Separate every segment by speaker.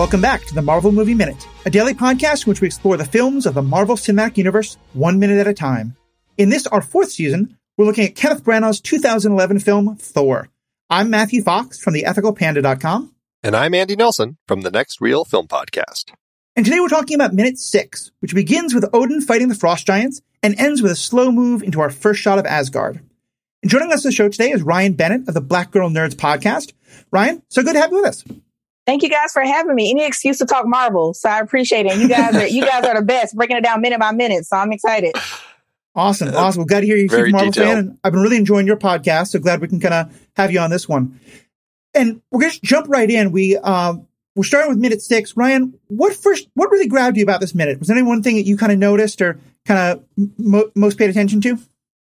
Speaker 1: Welcome back to the Marvel Movie Minute, a daily podcast in which we explore the films of the Marvel Cinematic Universe one minute at a time. In this, our fourth season, we're looking at Kenneth Branagh's 2011 film, Thor. I'm Matthew Fox from the theethicalpanda.com.
Speaker 2: And I'm Andy Nelson from the Next Reel Film Podcast.
Speaker 1: And today we're talking about minute six, which begins with Odin fighting the Frost Giants and ends with a slow move into our first shot of Asgard. And joining us on the show today is Ryanne Bennett of the Black Girl Nerds podcast. Ryanne, so good to have you with us.
Speaker 3: Thank you guys for having me. Any excuse to talk Marvel, so I appreciate it. You guys are you guys are the best, breaking it down minute by minute. So I'm excited.
Speaker 1: Awesome, awesome. Well, glad to hear you're a huge Marvel detailed. fan, I've been really enjoying your podcast. So glad we can kind of have you on this one. And we're going to jump right in. We uh, we're starting with minute six. Ryanne, what first? What really grabbed you about this minute? Was there any one thing that you kind of noticed or kind of mo- most paid attention to?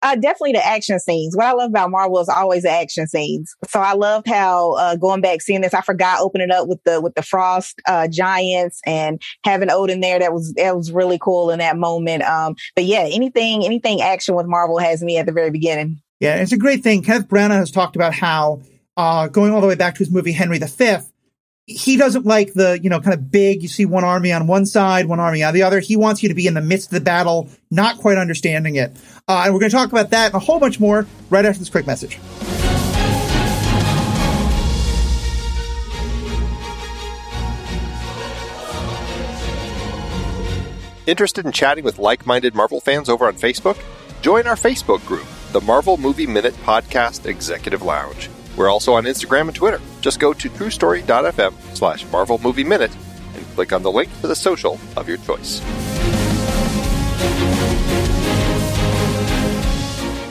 Speaker 3: Uh, definitely the action scenes. What I love about Marvel is always the action scenes. So I loved how uh, going back seeing this. I forgot opening up with the with the Frost uh, Giants and having Odin there. That was that was really cool in that moment. Um, but yeah, anything anything action with Marvel has me at the very beginning.
Speaker 1: Yeah, it's a great thing. Kenneth Branagh has talked about how uh, going all the way back to his movie Henry V, he doesn't like the, you know, kind of big, you see one army on one side, one army on the other. He wants you to be in the midst of the battle, not quite understanding it. Uh, and we're going to talk about that and a whole bunch more right after this quick message.
Speaker 2: Interested in chatting with like minded Marvel fans over on Facebook? Join our Facebook group, the Marvel Movie Minute Podcast Executive Lounge. We're also on Instagram and Twitter. Just go to truestory.fm slash Marvel Movie Minute and click on the link to the social of your choice.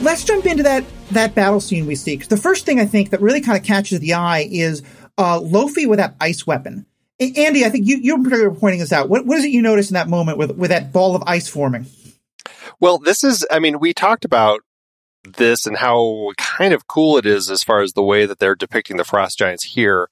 Speaker 1: Let's jump into that that battle scene we see. the first thing I think that really kind of catches the eye is uh, Laufey with that ice weapon. Andy, I think you you were pointing this out. What what is it you notice in that moment with with that ball of ice forming?
Speaker 2: Well, this is I mean, we talked about this and how kind of cool it is as far as the way that they're depicting the frost giants here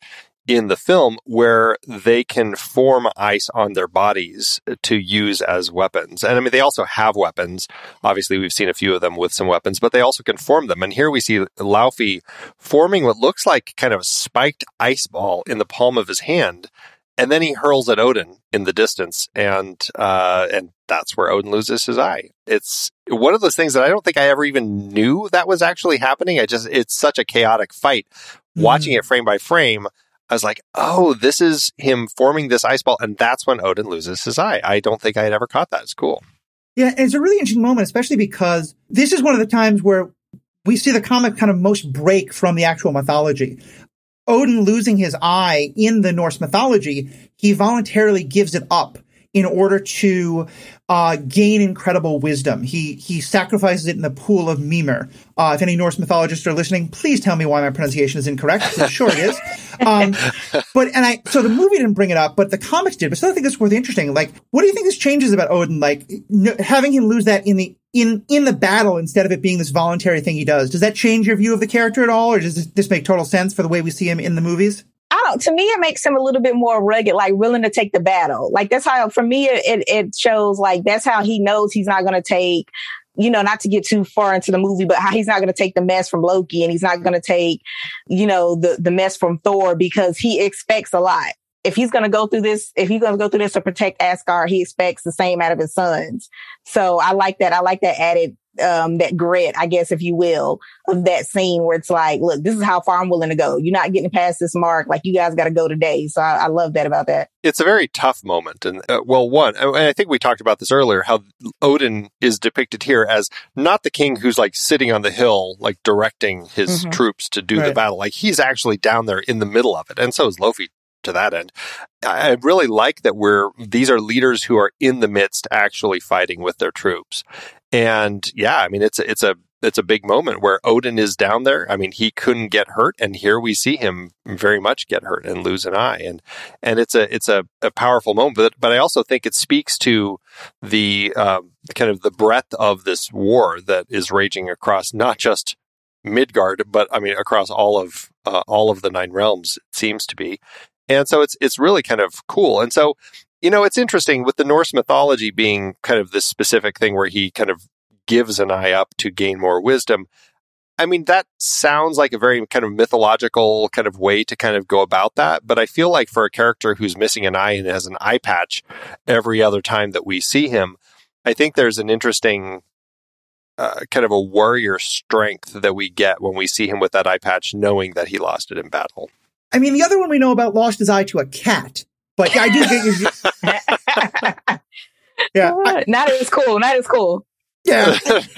Speaker 2: in the film where they can form ice on their bodies to use as weapons. And I mean, they also have weapons. Obviously, we've seen a few of them with some weapons, but they also can form them. And here we see Laufey forming what looks like kind of a spiked ice ball in the palm of his hand and then he hurls at Odin in the distance, and uh, and that's where Odin loses his eye. It's one of those things that I don't think I ever even knew that was actually happening. I just it's such a chaotic fight. Mm. Watching it frame by frame, I was like, oh, this is him forming this ice ball, and that's when Odin loses his eye. I don't think I had ever caught that. It's cool.
Speaker 1: Yeah, it's a really interesting moment, especially because this is one of the times where we see the comic kind of most break from the actual mythology. Odin losing his eye in the Norse mythology, he voluntarily gives it up in order to uh, gain incredible wisdom. He he sacrifices it in the pool of Mimir. Uh, if any Norse mythologists are listening, please tell me why my pronunciation is incorrect. I'm sure it is. Um, but and I so the movie didn't bring it up, but the comics did. But still, I think it's worth interesting. Like, what do you think this changes about Odin? Like having him lose that in the in in the battle instead of it being this voluntary thing he does. Does that change your view of the character at all, or does this, make total sense for the way we see him in the movies?
Speaker 3: I don't. To me, it makes him a little bit more rugged, like willing to take the battle. Like that's how, for me, it it shows like that's how he knows he's not going to take. You know, not to get too far into the movie, but how he's not going to take the mess from Loki and he's not going to take, you know, the the mess from Thor because he expects a lot. If he's going to go through this, if he's going to go through this to protect Asgard, he expects the same out of his sons. So I like that. I like that added um, that grit, I guess, if you will, of that scene where it's like, look, this is how far I'm willing to go. You're not getting past this mark. Like you guys got to go today. So I, I, love that about that.
Speaker 2: It's a very tough moment. And uh, well, one, and I think we talked about this earlier, how Odin is depicted here as not the king who's like sitting on the hill, like directing his mm-hmm. troops to do right. the battle. Like he's actually down there in the middle of it. And so is Laufey to that end. I really like that we're these are leaders who are in the midst actually fighting with their troops. And yeah, I mean, it's a, it's a, it's a big moment where Odin is down there. I mean, he couldn't get hurt, and here we see him very much get hurt and lose an eye, and and it's a it's a, a powerful moment. But but I also think it speaks to the uh, kind of the breadth of this war that is raging across not just Midgard, but I mean across all of uh, all of the nine realms. It seems to be, and so it's it's really kind of cool. And so you know, it's interesting with the Norse mythology being kind of this specific thing where he kind of gives an eye up to gain more wisdom. I mean, that sounds like a very kind of mythological kind of way to kind of go about that. But I feel like for a character who's missing an eye and has an eye patch every other time that we see him, I think there's an interesting uh, kind of a warrior strength that we get when we see him with that eye patch, knowing that he lost it in battle.
Speaker 1: I mean, the other one we know about lost his eye to a cat, but I do get
Speaker 3: you. yeah, I, not as cool. Not as cool.
Speaker 1: Yeah.
Speaker 2: I'm,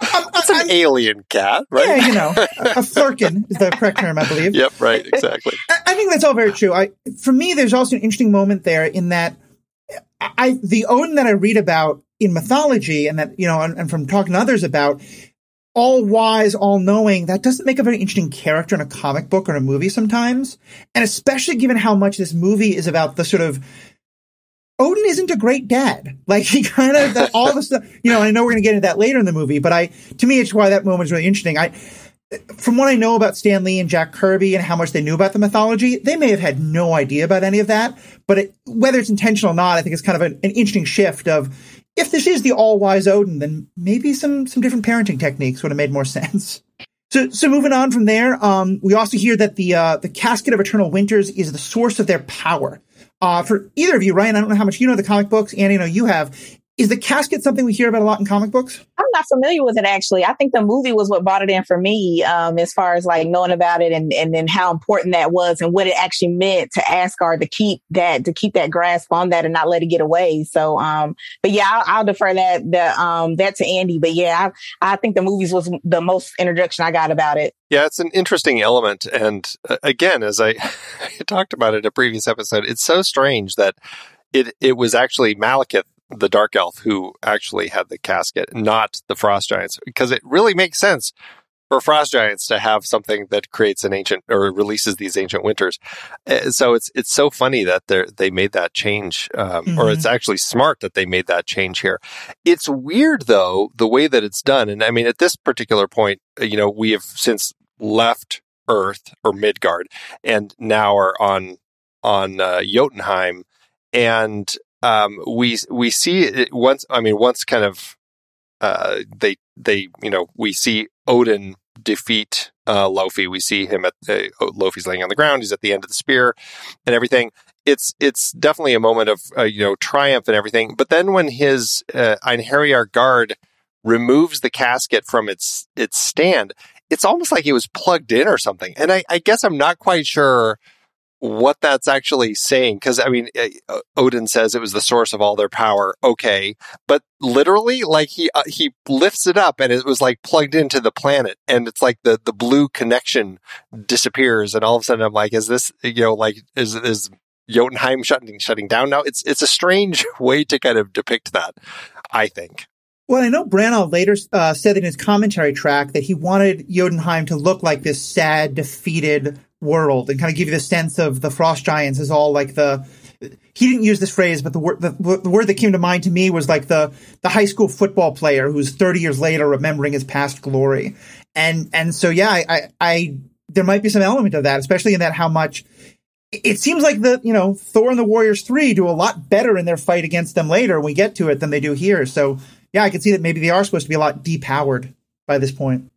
Speaker 2: um, um, it's an I'm, alien cat, right?
Speaker 1: Yeah, you know, a, a flerken is the correct term, I believe.
Speaker 2: Yep, right, exactly.
Speaker 1: I, I, think that's all very true. I, for me, there's also an interesting moment there in that I, the Odin that I read about in mythology and that, you know, and, and from talking to others about, all wise, all knowing, that doesn't make a very interesting character in a comic book or a movie sometimes. And especially given how much this movie is about the sort of Odin isn't a great dad. Like he kind of all the stuff, you know, I know we're going to get into that later in the movie, but I, to me, it's why that moment is really interesting. I, from what I know about Stan Lee and Jack Kirby and how much they knew about the mythology, they may have had no idea about any of that. But it, whether it's intentional or not, I think it's kind of an, an interesting shift of if this is the all wise Odin, then maybe some some different parenting techniques would have made more sense. So, so moving on from there, um, we also hear that the uh, the casket of eternal winters is the source of their power. Uh, for either of you, Ryanne, I don't know how much you know the comic books, and I know you have. Is the casket something we hear about a lot in comic books?
Speaker 3: I'm not familiar with it actually. I think the movie was what brought it in for me, um, as far as like knowing about it and and then how important that was and what it actually meant to Asgard to keep that to keep that grasp on that and not let it get away. So, um, but yeah, I'll, I'll defer that the um that to Andy. But yeah, I, I think the movies was the most introduction I got about it.
Speaker 2: Yeah, it's an interesting element, and uh, again, as I, I talked about in a previous episode, it's so strange that it it was actually Malekith the dark elf who actually had the casket, not the frost giants, because it really makes sense for frost giants to have something that creates an ancient or releases these ancient winters. Uh, so it's it's so funny that they they made that change, um, mm-hmm. or it's mm-hmm. actually smart that they made that change here. It's weird though the way that it's done, and I mean at this particular point, uh, you know, we have since left Earth or Midgard, and now are on on uh, Jotunheim, and um, we we see it once. I mean, once kind of uh, they they you know we see Odin defeat uh, Laufey. We see him at the uh, Laufey's laying on the ground. He's at the end of the spear and everything. It's it's definitely a moment of uh, you know triumph and everything. But then when his uh, Einherjar guard removes the casket from its its stand, it's almost like it was plugged in or something. And I, I guess I'm not quite sure what that's actually saying. Because I mean, eh, Odin says it was the source of all their power. Okay, but literally, like he uh, he lifts it up and it was like plugged into the planet, and it's like the the blue connection disappears, and all of a sudden I'm like, is this you know like is is Jotunheim shutting shutting down now? It's it's a strange way to kind of depict that. I think.
Speaker 1: Well, I know Branagh later uh, said in his commentary track that he wanted Jotunheim to look like this sad, defeated world and kind of give you the sense of the frost giants as all like the he didn't use this phrase, but the word the, the, word that came to mind to me was like the the high school football player who's 30 years later remembering his past glory. And and so yeah, I, I, I there might be some element of that, especially in that how much it seems like the you know Thor and the Warriors three do a lot better in their fight against them later when we get to it than they do here. So yeah, I can see that maybe they are supposed to be a lot depowered by this point.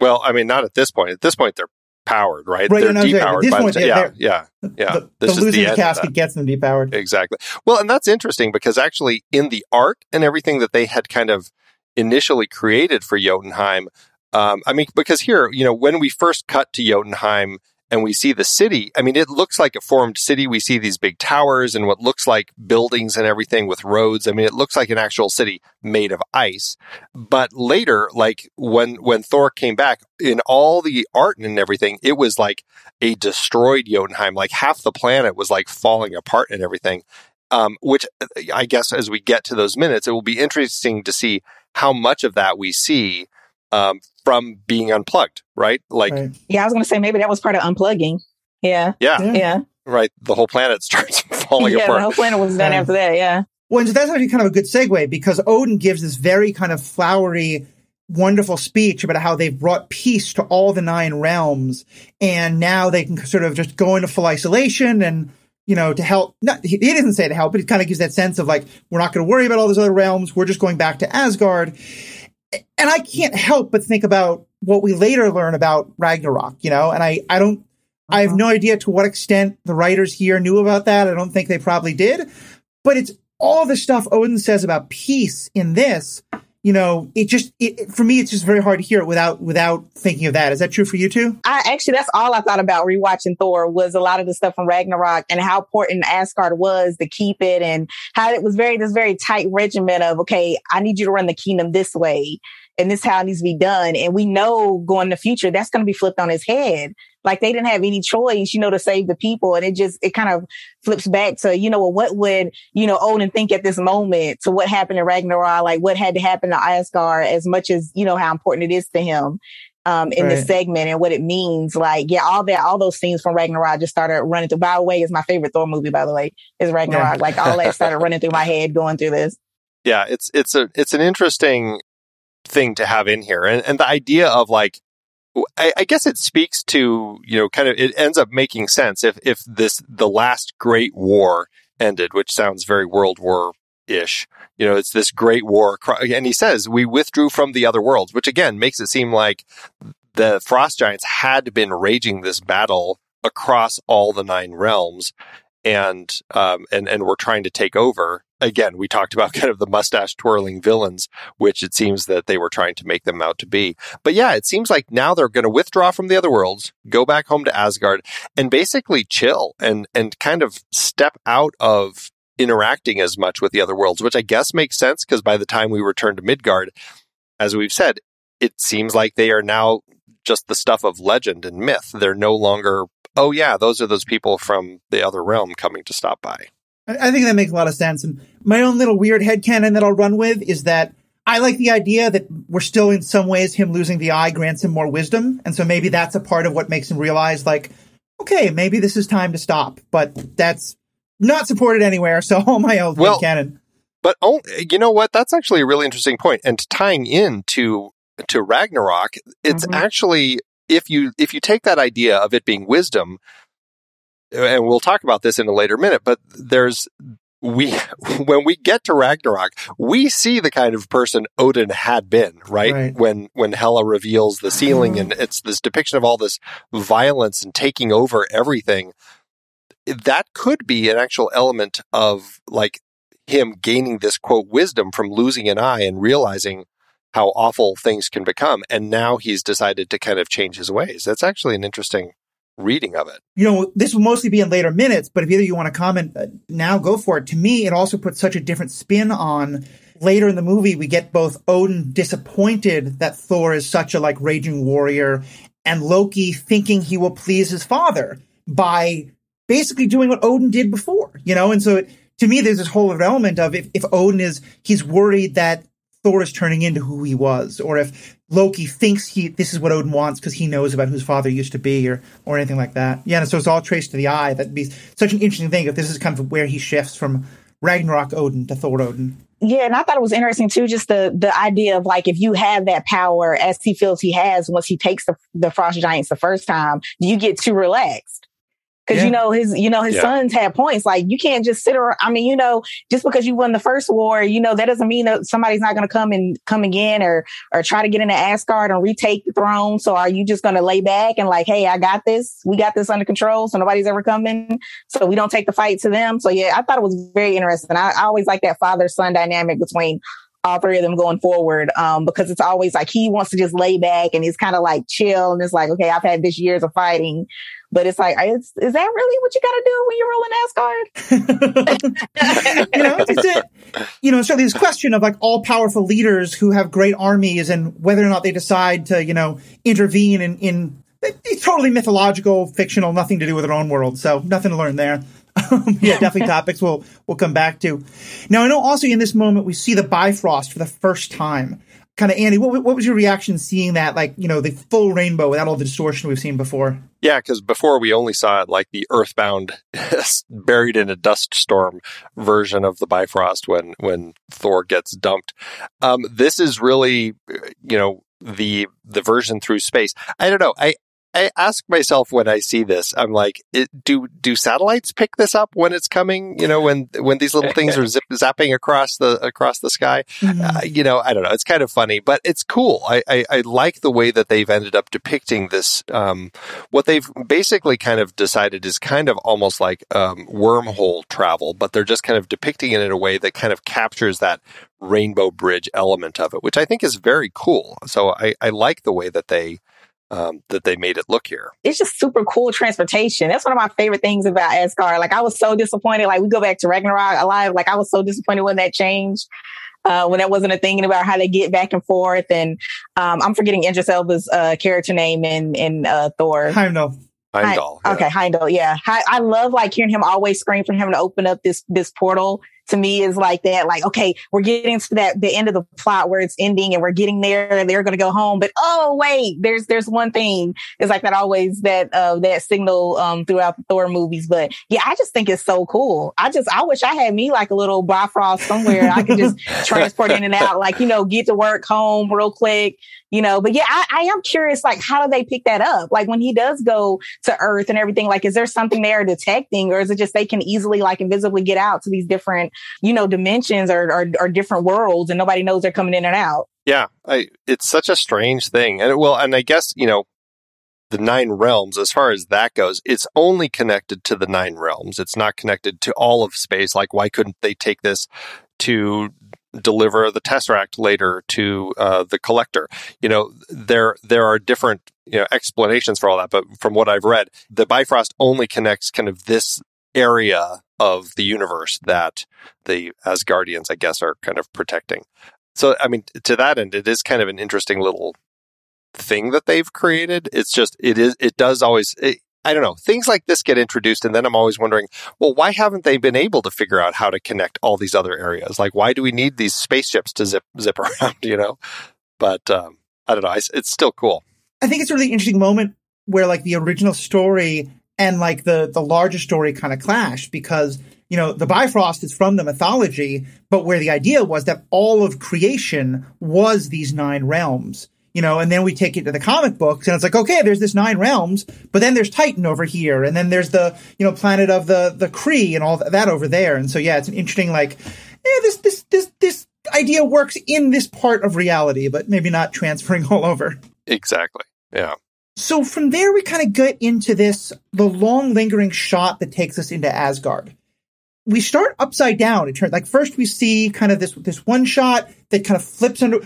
Speaker 2: Well, I mean, not at this point. At this point, they're powered, right? right they're depowered. By point, the, yeah, yeah, yeah.
Speaker 1: The, this the losing the casket gets them depowered.
Speaker 2: Exactly. Well, and that's interesting because actually in the art and everything that they had kind of initially created for Jotunheim, um, I mean, because here, you know, when we first cut to Jotunheim, and we see the city. I mean, it looks like a formed city. We see these big towers and what looks like buildings and everything with roads. I mean, it looks like an actual city made of ice. But later, like when, when Thor came back in all the art and everything, it was like a destroyed Jotunheim. Like half the planet was like falling apart and everything. Um, which I guess as we get to those minutes, it will be interesting to see how much of that we see um, from being unplugged, right? Like, right.
Speaker 3: yeah, I was going to say maybe that was part of unplugging. Yeah.
Speaker 2: Yeah.
Speaker 3: Yeah. yeah.
Speaker 2: Right. The whole planet starts falling
Speaker 3: yeah,
Speaker 2: apart.
Speaker 3: The whole planet was done after that. Yeah.
Speaker 1: Well, so that's actually kind of a good segue because Odin gives this very kind of flowery, wonderful speech about how they've brought peace to all the nine realms. And now they can sort of just go into full isolation and, you know, to help. Not, he, he doesn't say to help, but it kind of gives that sense of like, we're not going to worry about all those other realms. We're just going back to Asgard and I can't help but think about what we later learn about Ragnarok, you know, and I, I don't, uh-huh. I have uh-huh. no idea to what extent the writers here knew about that. I don't think they probably did, but it's all the stuff Odin says about peace in this. You know, it just it, for me, it's just very hard to hear it without without thinking of that. Is that true for you too?
Speaker 3: I actually, that's all I thought about rewatching Thor was a lot of the stuff from Ragnarok and how important Asgard was to keep it, and how it was very this very tight regimen of okay, I need you to run the kingdom this way, and this is how it needs to be done. And we know going in the future, that's going to be flipped on his head. Like they didn't have any choice, you know, to save the people. And it just, it kind of flips back to, you know, well, what would, you know, Odin think at this moment to what happened in Ragnarok? Like what had to happen to Asgard as much as, you know, how important it is to him. Um, in right. the segment and what it means. Like, yeah, all that, all those scenes from Ragnarok just started running through. By the way, is my favorite Thor movie, by the way, is Ragnarok. Yeah. like all that started running through my head going through this.
Speaker 2: Yeah, it's it's a it's an interesting thing to have in here. And, and the idea of like, I, I, guess it speaks to, you know, kind of, it ends up making sense if, if this, the last great war ended, which sounds very World War ish. You know, it's this great war. And he says, we withdrew from the other worlds, which again makes it seem like the frost giants had been raging this battle across all the nine realms and um, and and we're trying to take over. Again, we talked about kind of the mustache twirling villains, which it seems that they were trying to make them out to be. But yeah, it seems like now they're going to withdraw from the other worlds, go back home to Asgard, and basically chill and and kind of step out of interacting as much with the other worlds, which I guess makes sense because by the time we return to Midgard, as we've said, it seems like they are now just the stuff of legend and myth. They're no longer oh yeah, those are those people from the other realm coming to stop by.
Speaker 1: I think that makes a lot of sense. And my own little weird head headcanon that I'll run with is that I like the idea that we're still in some ways him losing the eye grants him more wisdom. And so maybe that's a part of what makes him realize like, okay, maybe this is time to stop. But that's not supported anywhere. So all my own well, canon.
Speaker 2: But oh, you know what? That's actually a really interesting point. And tying in to to Ragnarok, it's mm-hmm. actually if you if you take that idea of it being wisdom, and we'll talk about this in a later minute, but there's we when we get to Ragnarok, we see the kind of person Odin had been, right? right. When when Hela reveals the ceiling and it's this depiction of all this violence and taking over everything. That could be an actual element of like him gaining this quote wisdom from losing an eye and realizing how awful things can become. And now he's decided to kind of change his ways. That's actually an interesting reading of it.
Speaker 1: You know, this will mostly be in later minutes, but if either you want to comment uh, now, go for it. To me, it also puts such a different spin on later in the movie. We get both Odin disappointed that Thor is such a like raging warrior and Loki thinking he will please his father by basically doing what Odin did before, you know? And so it, to me, there's this whole element of if, if Odin is, he's worried that Thor is turning into who he was, or if Loki thinks he this is what Odin wants because he knows about whose father used to be, or or anything like that. Yeah, and so it's all traced to the eye. That'd be such an interesting thing if this is kind of where he shifts from Ragnarok Odin to Thor Odin.
Speaker 3: Yeah, and I thought it was interesting too, just the the idea of like if you have that power as he feels he has once he takes the, the frost giants the first time, do you get too relaxed? Cause yeah. you know, his, you know, his yeah. sons had points. Like you can't just sit around. I mean, you know, just because you won the first war, you know, that doesn't mean that somebody's not going to come and come again or, or try to get into Asgard and retake the throne. So are you just going to lay back and like, Hey, I got this. We got this under control. So nobody's ever coming. So we don't take the fight to them. So yeah, I thought it was very interesting. I, I always like that father son dynamic between all three of them going forward um, because it's always like he wants to just lay back and he's kind of like chill and it's like okay i've had this years of fighting but it's like, is, is that really what you got to do when you're rolling
Speaker 1: Asgard? you know, it's it. You know, so this question of like all powerful leaders who have great armies and whether or not they decide to, you know, intervene in, in it's totally mythological, fictional, nothing to do with their own world. So nothing to learn there. yeah, definitely topics we'll we'll come back to. Now I know also in this moment we see the Bifrost for the first time kind of Andy, what, what was your reaction seeing that, like, you know, the full rainbow without all the distortion we've seen before?
Speaker 2: Yeah, because before we only saw it like the earthbound, buried in a dust storm version of the Bifrost when when Thor gets dumped. Um, this is really, you know, the the version through space. I don't know. I I ask myself when I see this, I'm like, it, do do satellites pick this up when it's coming? You know, when when these little things are zip, zapping across the across the sky. Mm-hmm. Uh, you know, I don't know. It's kind of funny, but it's cool. I, I, I like the way that they've ended up depicting this. Um, what they've basically kind of decided is kind of almost like um, wormhole travel, but they're just kind of depicting it in a way that kind of captures that rainbow bridge element of it, which I think is very cool. So I, I like the way that they um, that they made it look here.
Speaker 3: It's just super cool transportation. That's one of my favorite things about Asgard. Like I was so disappointed. Like we go back to Ragnarok alive. Like I was so disappointed when that changed. Uh, when that wasn't a thing about how they get back and forth. And um, I'm forgetting Idris Elba's uh, character name in in uh, Thor.
Speaker 1: Heimdall.
Speaker 2: Heimdall.
Speaker 3: Yeah. Okay, Heimdall. Yeah, I, I love like hearing him always scream for him to open up this this portal to me is like that. Like, okay, we're getting to that the end of the plot where it's ending and we're getting there and they're going to go home. But oh wait, there's there's one thing. It's like that always that uh that signal um throughout the Thor movies. But yeah, I just think it's so cool. I just I wish I had me like a little Bifrost somewhere I could just transport in and out. Like you know, get to work, home real quick you know, but yeah, I, I, am curious, like, how do they pick that up? Like when he does go to Earth and everything, like, is there something they're detecting or is it just they can easily, like, invisibly get out to these different, you know, dimensions or, or different worlds and nobody knows they're coming in and out?
Speaker 2: Yeah. I, it's such a strange thing. And well, and I guess, you know, the nine realms, as far as that goes, it's only connected to the nine realms. It's not connected to all of space. Like, why couldn't they take this to deliver the tesseract later to uh, the collector. You know, there there are different you know explanations for all that, but from what I've read, the Bifrost only connects kind of this area of the universe that the Asgardians, I guess, are kind of protecting. So, I mean, to that end, it is kind of an interesting little thing that they've created. It's just it is it does always it, I don't know. Things like this get introduced, and then I'm always wondering, well, why haven't they been able to figure out how to connect all these other areas? Like, why do we need these spaceships to zip zip around? You know, but um, I don't know. It's, it's still cool.
Speaker 1: I think it's a really interesting moment where like the original story and like the the larger story kind of clash because you know the Bifrost is from the mythology, but where the idea was that all of creation was these nine realms you know, and then we take it to the comic books and it's like, okay, there's this nine realms, but then there's Titan over here. And then there's the, you know, planet of the, the Kree and all that over there. And so, yeah, it's an interesting, like, yeah, this, this, this, this idea works in this part of reality, but maybe not transferring all over.
Speaker 2: Exactly. Yeah.
Speaker 1: So from there, we kind of get into this, the long lingering shot that takes us into Asgard. We start upside down. It turns like first we see kind of this, this one shot that kind of flips under.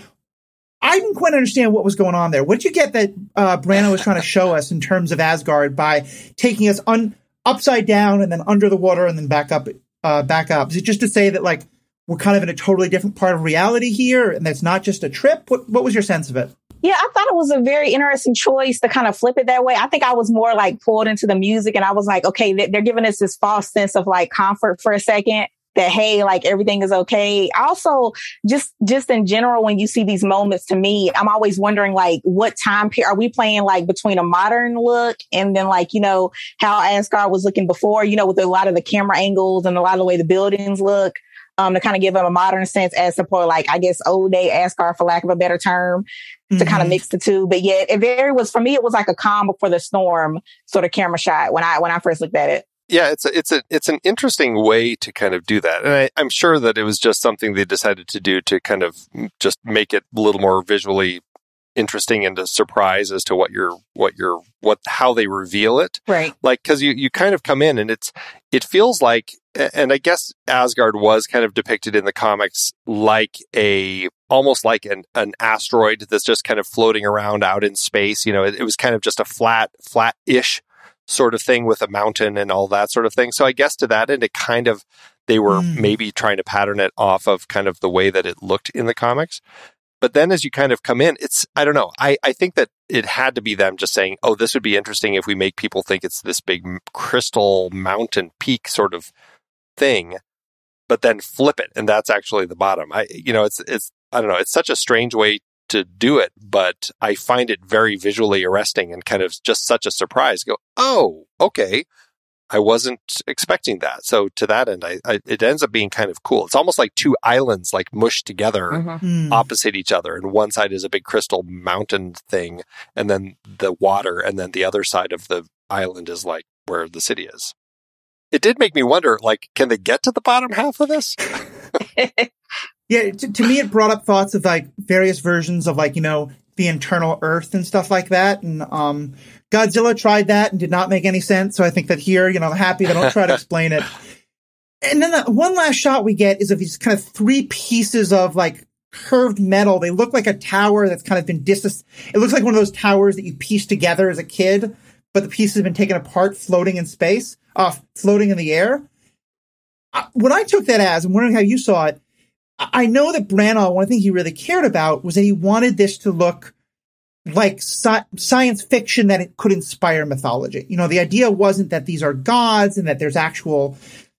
Speaker 1: I didn't quite understand what was going on there. What did you get that uh, Branagh was trying to show us in terms of Asgard by taking us un- upside down and then under the water and then back up, uh, back up? Is it just to say that like we're kind of in a totally different part of reality here and that's not just a trip? What What was your sense of it?
Speaker 3: Yeah, I thought it was a very interesting choice to kind of flip it that way. I think I was more like pulled into the music and I was like, okay, they're giving us this false sense of like comfort for a second that hey like everything is okay also just just in general when you see these moments to me i'm always wondering like what time period are we playing like between a modern look and then like you know how asgard was looking before you know with a lot of the camera angles and a lot of the way the buildings look um, to kind of give them a modern sense as support, like I guess old day Asgard, for lack of a better term, mm-hmm. to kind of mix the two. But yet, it very was for me. It was like a calm before the storm sort of camera shot when I when I first looked at it.
Speaker 2: Yeah, it's a, it's a it's an interesting way to kind of do that, and I, I'm sure that it was just something they decided to do to kind of just make it a little more visually interesting and a surprise as to what you're what you're what how they reveal it
Speaker 3: right
Speaker 2: like because you you kind of come in and it's it feels like and i guess asgard was kind of depicted in the comics like a almost like an, an asteroid that's just kind of floating around out in space you know it, it was kind of just a flat flat-ish sort of thing with a mountain and all that sort of thing. So I guess to that end, it kind of, they were mm. maybe trying to pattern it off of kind of the way that it looked in the comics. But then as you kind of come in, it's, I don't know. I, I think that it had to be them just saying, oh, this would be interesting if we make people think it's this big crystal mountain peak sort of thing, but then flip it. And that's actually the bottom. I, you know, it's, it's, I don't know. It's such a strange way to do it, but I find it very visually arresting and kind of just such a surprise. Go, oh, okay. I wasn't expecting that. So to that end, I, I, it ends up being kind of cool. It's almost like two islands like mushed together mm-hmm. opposite each other. And one side is a big crystal mountain thing, and then the water, and then the other side of the island is like where the city is. It did make me wonder, like, can they get to the bottom half of this?
Speaker 1: yeah, to, to me, it brought up thoughts of like various versions of like you know the internal Earth and stuff like that, and um Godzilla tried that and did not make any sense. So I think that here, you know, I'm happy they don't try to explain it. And then the one last shot we get is of these kind of three pieces of like curved metal. They look like a tower that's kind of been dis. It looks like one of those towers that you piece together as a kid, but the pieces have been taken apart, floating in space, floating in the air. What I took that as, I'm wondering how you saw it. I know that Branagh, one thing he really cared about was that he wanted this to look like sci- science fiction that it could inspire mythology. You know, the idea wasn't that these are gods and that there's actual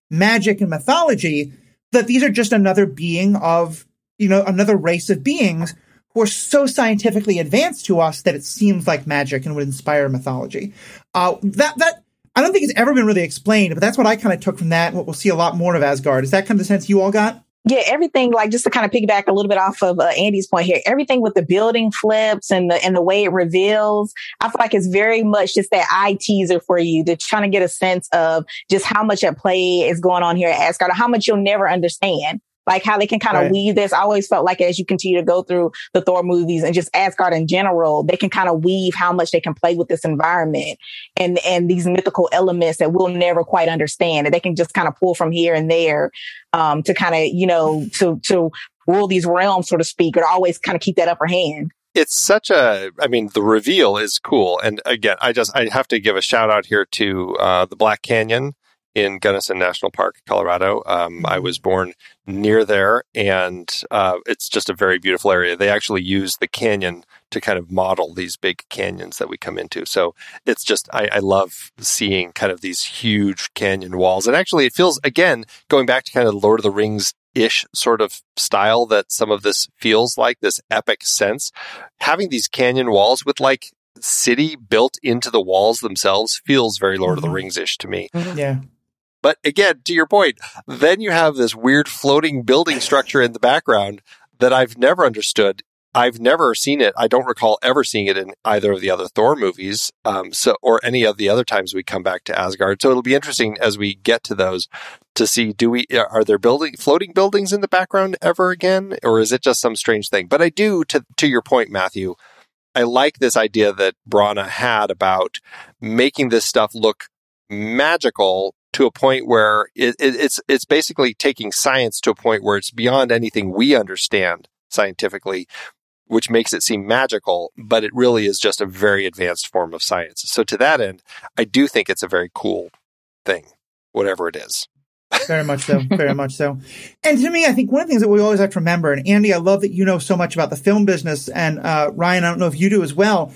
Speaker 1: magic and mythology, that these are just another being of, you know, another race of beings who are so scientifically advanced to us that it seems like magic and would inspire mythology. Uh, that, that, I don't think it's ever been really explained, but that's what I kind of took from that. What we'll see a lot more of Asgard. Is that kind of the sense you all got?
Speaker 3: yeah, everything like just to kind of piggyback a little bit off of uh, Andy's point here, everything with the building flips and the and the way it reveals, I feel like it's very much just that eye teaser for you to trying to get a sense of just how much at play is going on here at Asgard, or how much you'll never understand like how they can kind of right. weave this. I always felt like as you continue to go through the Thor movies and just Asgard in general, they can kind of weave how much they can play with this environment and, and these mythical elements that we'll never quite understand. And they can just kind of pull from here and there, um, to kind of, you know, to, to rule these realms, so to speak, or always kind of keep that upper hand
Speaker 2: it's such a i mean the reveal is cool and again i just i have to give a shout out here to uh, the black canyon in Gunnison National Park, Colorado. Um, I mm-hmm. was born near there, and uh, it's just a very beautiful area. They actually use the canyon to kind of model these big canyons that we come into. So it's just, I, I love seeing kind of these huge canyon walls. And actually, it feels, again, going back to kind of Lord of the Rings ish sort of style that some of this feels like, this epic sense. Having these canyon walls with like city built into the walls themselves feels very Lord mm-hmm. of the mm-hmm. Rings ish to me.
Speaker 1: Mm-hmm. Yeah.
Speaker 2: But again, to your point, then you have this weird floating building structure in the background that I've never understood. I've never seen it. I don't recall ever seeing it in either of the other Thor movies, um, so or any of the other times we come back to Asgard. So it'll be interesting as we get to those to see do we are there building floating buildings in the background ever again, or is it just some strange thing? But I do to to your point, Matthew. I like this idea that Branagh had about making this stuff look magical to a point where it, it, it's it's basically taking science to a point where it's beyond anything we understand scientifically, which makes it seem magical, but it really is just a very advanced form of science. So to that end, I do think it's a very cool thing, whatever it is.
Speaker 1: very much so. Very much so. And to me, I think one of the things that we always have to remember, and Andy, I love that you know so much about the film business, and uh, Ryanne, I don't know if you do as well,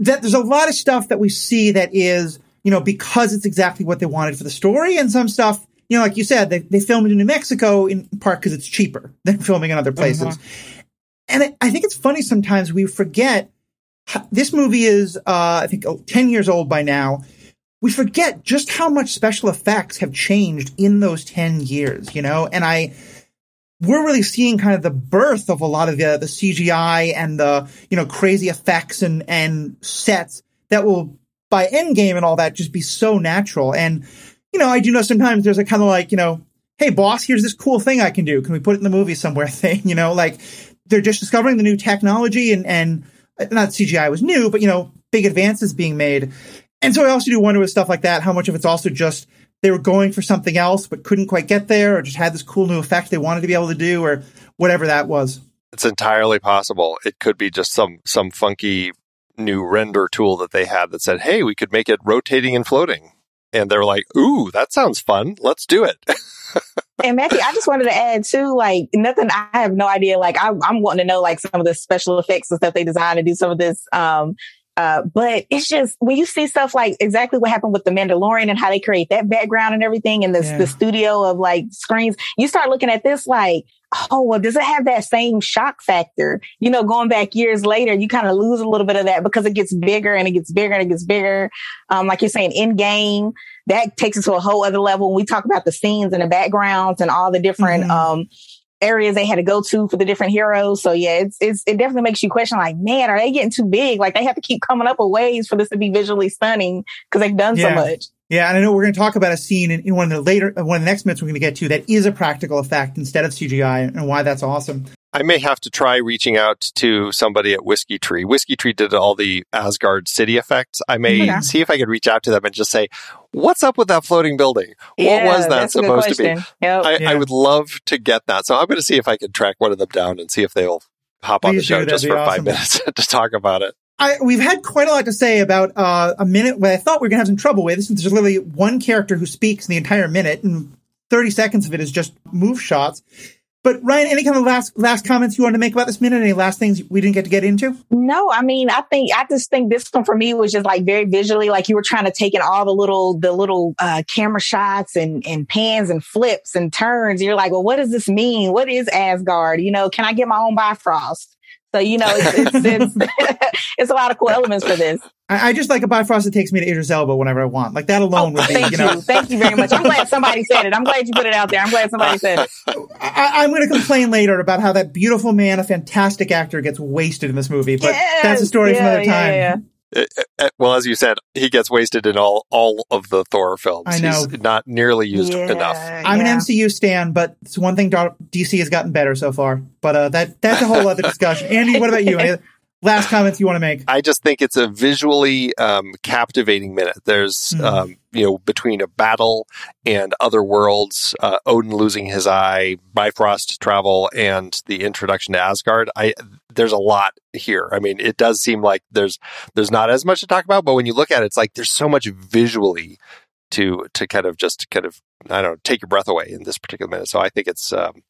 Speaker 1: that there's a lot of stuff that we see that is you know, because it's exactly what they wanted for the story. And some stuff, you know, like you said, they, they filmed in New Mexico in part because it's cheaper than filming in other places. Uh-huh. And it, I think it's funny sometimes we forget how, this movie is, uh, I think, 10 years old by now. We forget just how much special effects have changed in those 10 years, you know? And I, we're really seeing kind of the birth of a lot of the, the CGI and the, you know, crazy effects and, and sets that will by Endgame and all that just be so natural. And, you know, I do know sometimes there's a kind of like, you know, hey, boss, here's this cool thing I can do. Can we put it in the movie somewhere thing? You know, like they're just discovering the new technology and, and uh, not CGI was new, but, you know, big advances being made. And so I also do wonder with stuff like that, how much of it's also just they were going for something else, but couldn't quite get there or just had this cool new effect they wanted to be able to do or whatever that was.
Speaker 2: It's entirely possible. It could be just some some funky new render tool that they had that said, Hey, we could make it rotating and floating. And they're like, Ooh, that sounds fun. Let's do it.
Speaker 3: and Matthew, I just wanted to add too, like nothing, I have no idea. Like I, am wanting to know like some of the special effects and stuff they designed to do some of this, um, uh, but it's just when you see stuff like exactly what happened with the Mandalorian and how they create that background and everything and the, yeah. the studio of like screens, you start looking at this like, oh, well, does it have that same shock factor? You know, going back years later, you kind of lose a little bit of that because it gets bigger and it gets bigger and it gets bigger. Um, like you're saying, Endgame, that takes it to a whole other level. When we talk about the scenes and the backgrounds and all the different, mm-hmm. um, areas they had to go to for the different heroes. So yeah, it's, it's, it definitely makes you question like, man, are they getting too big? Like they have to keep coming up with ways for this to be visually stunning because they've done yeah. so much.
Speaker 1: Yeah, and I know we're going to talk about a scene in, in one of the later, one of the next minutes we're going to get to that is a practical effect instead of CGI, and why that's awesome.
Speaker 2: I may have to try reaching out to somebody at Whiskytree. Whiskey Tree did all the Asgard city effects. I may yeah. see if I could reach out to them and just say, "What's up with that floating building? Yeah, what was that supposed to be?" Yep. I, yeah. I, would love to get that. So I'm going to see if I can track one of them down and see if they'll hop Please on the show just for awesome. five minutes to talk about it.
Speaker 1: I, we've had quite a lot to say about uh, a minute where I thought we were going to have some trouble with. This is literally one character who speaks the entire minute, and 30 seconds of it is just move shots. But Ryanne, any kind of last last comments you want to make about this minute? Any last things we didn't get to get into?
Speaker 3: No, I mean, I think I just think this one for me was just like very visually, like you were trying to take in all the little the little uh, camera shots and and pans and flips and turns. You're like, well, what does this mean? What is Asgard? You know, can I get my own Bifrost? So you know, it's it's, it's, it's a lot of cool elements for this.
Speaker 1: I, I, just like a Bifrost that takes me to Idris Elba whenever I want. Like that oh, alone oh, would be.
Speaker 3: Thank
Speaker 1: you, know.
Speaker 3: thank you very much. I'm glad somebody said it. I'm glad you put it out there. I'm glad somebody said it.
Speaker 1: I, am going to complain later about how that beautiful man, a fantastic actor, gets wasted in this movie, but yes, that's a story yeah, for another time. Yeah, yeah.
Speaker 2: Uh, well, as you said, he gets wasted in all all of the Thor films. I know, He's not nearly used yeah, enough.
Speaker 1: I'm yeah. an MCU stan, but it's one thing DC has gotten better so far. But uh, that that's a whole other discussion. Andy, what about you? Last comments you want to make?
Speaker 2: I just think it's a visually um, captivating minute. There's, mm-hmm. um, you know, between a battle and other worlds, uh, Odin losing his eye, Bifrost travel, and the introduction to Asgard. I there's a lot here. I mean, it does seem like there's there's not as much to talk about, but when you look at it, it's like there's so much visually to to kind of just kind of I don't know take your breath away in this particular minute. So I think it's um,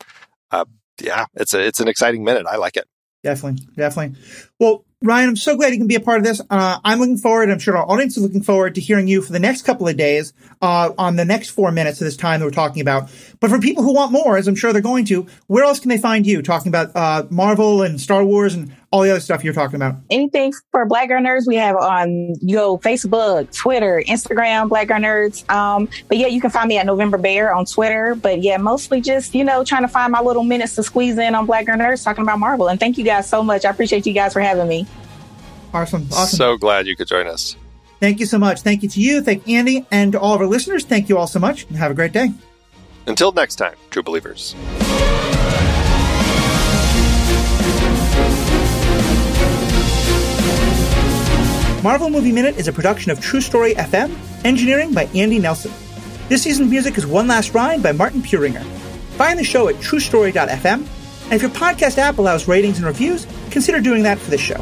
Speaker 2: uh, yeah, it's a it's an exciting minute. I like it.
Speaker 1: Definitely, definitely. Well, Ryanne, I'm so glad you can be a part of this. Uh, I'm looking forward. I'm sure our audience is looking forward to hearing you for the next couple of days uh, on the next four minutes of this time that we're talking about. But for people who want more, as I'm sure they're going to, where else can they find you talking about uh, Marvel and Star Wars and all the other stuff you're talking about?
Speaker 3: Anything for Black Girl Nerds, we have on yo Facebook, Twitter, Instagram, Black Girl Nerds. Um, but yeah, you can find me at November Bear on Twitter. But yeah, mostly just you know trying to find my little minutes to squeeze in on Black Girl Nerds talking about Marvel. And thank you guys so much. I appreciate you guys for having me.
Speaker 1: Awesome. Awesome.
Speaker 2: So glad you could join us.
Speaker 1: Thank you so much. Thank you to you. Thank Andy and to all of our listeners. Thank you all so much and have a great day.
Speaker 2: Until next time, true believers.
Speaker 1: Marvel Movie Minute is a production of True Story FM, engineering by Andy Nelson. This season's music is One Last Ride by Martin Puringer. Find the show at truestory.fm, and if your podcast app allows ratings and reviews, consider doing that for this show.